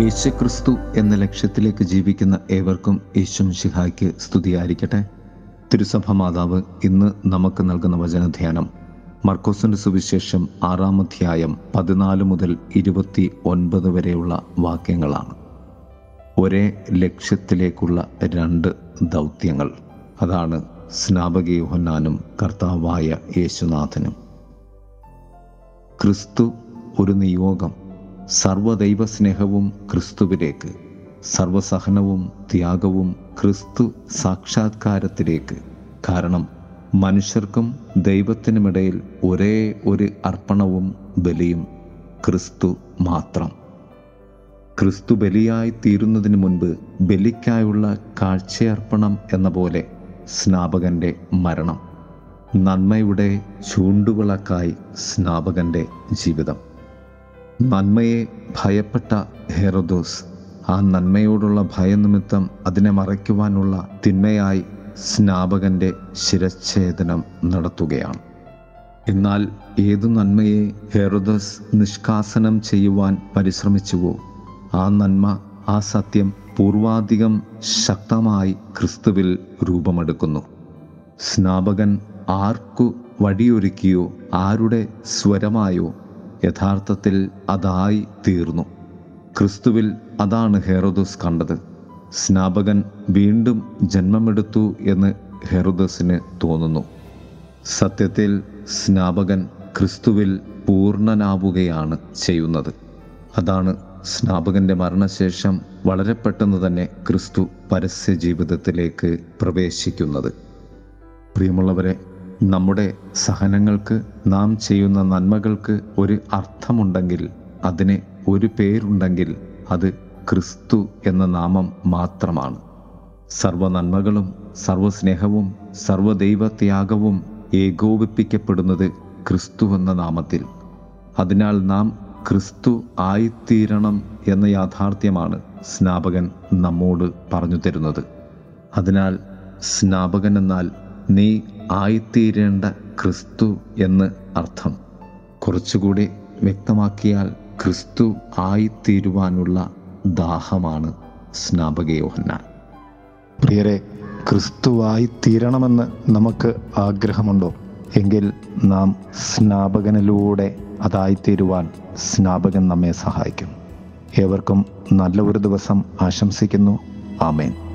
യേശുക്രിസ്തു എന്ന ലക്ഷ്യത്തിലേക്ക് ജീവിക്കുന്ന ഏവർക്കും യേശും ശിഹായ്ക്ക് സ്തുതിയായിരിക്കട്ടെ. തിരുസഭ മാതാവ് ഇന്ന് നമുക്ക് നൽകുന്ന വചനധ്യാനം മർക്കോസിന്റെ സുവിശേഷം ആറാം അധ്യായം പതിനാല് മുതൽ ഇരുപത്തി ഒൻപത് വരെയുള്ള വാക്യങ്ങളാണ്. ഒരേ ലക്ഷ്യത്തിലേക്കുള്ള രണ്ട് ദൗത്യങ്ങൾ. അതാണ് സ്നാപക യോഹന്നാനും കർത്താവായ യേശുനാഥനും. ക്രിസ്തു ഒരു നിയോഗം സർവദൈവ സ്നേഹവും ക്രിസ്തുവിലേക്ക് സർവസഹനവും ത്യാഗവും ക്രിസ്തു സാക്ഷാത്കാരത്തിലേക്ക്. കാരണം മനുഷ്യർക്കും ദൈവത്തിനുമിടയിൽ ഒരേ ഒരു അർപ്പണവും ബലിയും ക്രിസ്തു മാത്രം. ക്രിസ്തു ബലിയായി തീരുന്നതിന് മുൻപ് ബലിക്കായുള്ള കാഴ്ചയർപ്പണം എന്ന പോലെ സ്നാപകന്റെ മരണം. നന്മയുടെ ചൂണ്ടുവിളക്കായി സ്നാപകന്റെ ജീവിതം. നന്മയെ ഭയപ്പെട്ട ഹെറോദോസ്. ആ നന്മയോടുള്ള ഭയനിമിത്തം അതിനെ മറയ്ക്കുവാനുള്ള തിന്മയായി സ്നാപകന്റെ ശിരച്ഛേദനം നടത്തുകയാണ്. എന്നാൽ ഏതു നന്മയെ ഹെറോദസ് നിഷ്കാസനം ചെയ്യുവാൻ പരിശ്രമിച്ചുവോ ആ നന്മ ആ സത്യം പൂർവാധികം ശക്തമായി ക്രിസ്തുവിൽ രൂപമെടുക്കുന്നു. സ്നാപകൻ ആർക്കു വഴിയൊരുക്കിയോ ആരുടെ സ്വരമായോ യഥാർത്ഥത്തിൽ അതായി തീർന്നു. ക്രിസ്തുവിൽ അതാണ് ഹെറോദസ് കണ്ടത്. സ്നാപകൻ വീണ്ടും ജന്മമെടുത്തു എന്ന് ഹെറുദസിന് തോന്നുന്നു. സത്യത്തിൽ സ്നാപകൻ ക്രിസ്തുവിൽ പൂർണനാവുകയാണ് ചെയ്യുന്നത്. അതാണ് സ്നാപകന്റെ മരണശേഷം വളരെ പെട്ടെന്ന് തന്നെ ക്രിസ്തു പരസ്യ ജീവിതത്തിലേക്ക് പ്രവേശിക്കുന്നത്. പ്രിയമുള്ളവരെ നമ്മുടെ സഹനങ്ങൾക്ക് നാം ചെയ്യുന്ന നന്മകൾക്ക് ഒരു അർത്ഥമുണ്ടെങ്കിൽ അതിന് ഒരു പേരുണ്ടെങ്കിൽ അത് ക്രിസ്തു എന്ന നാമം മാത്രമാണ്. സർവ നന്മകളും സർവസ്നേഹവും സർവദൈവത്യാഗവും ഏകോപിപ്പിക്കപ്പെടുന്നത് ക്രിസ്തു എന്ന നാമത്തിൽ. അതിനാൽ നാം ക്രിസ്തു ആയിത്തീരണം എന്ന യാഥാർത്ഥ്യമാണ് സ്നാപകൻ നമ്മോട് പറഞ്ഞു തരുന്നത്. അതിനാൽ സ്നാപകൻ എന്നാൽ നീ ആയിത്തീരേണ്ട ക്രിസ്തു എന്ന് അർത്ഥം. കുറച്ചുകൂടി വ്യക്തമാക്കിയാൽ ക്രിസ്തു ആയിത്തീരുവാനുള്ള ദാഹമാണ് സ്നാപകയോഹന്നാൻ പ്രിയരെ ക്രിസ്തുവായി തീരണമെന്ന് നമുക്ക് ആഗ്രഹമുണ്ടോ? എങ്കിൽ നാം സ്നാപകനിലൂടെ അതായിത്തീരുവാൻ സ്നാപകൻ നമ്മെ സഹായിക്കും. ഏവർക്കും നല്ല ഒരു ദിവസം ആശംസിക്കുന്നു. ആമേൻ.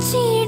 Chỉ